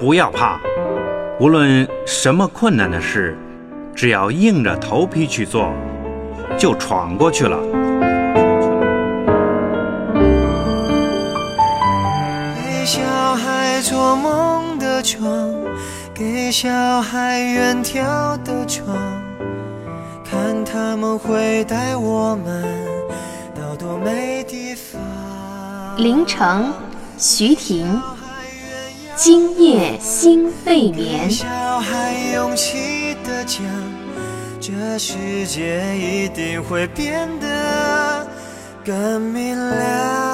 不要怕，无论什么困难的事，只要硬着头皮去做，就闯过去了。给小孩做梦的床，给小孩远眺的窗，看他们会带我们到多美地方。凌城，徐婷。今夜心未眠。小孩勇气的讲，这世界一定会变得更明亮。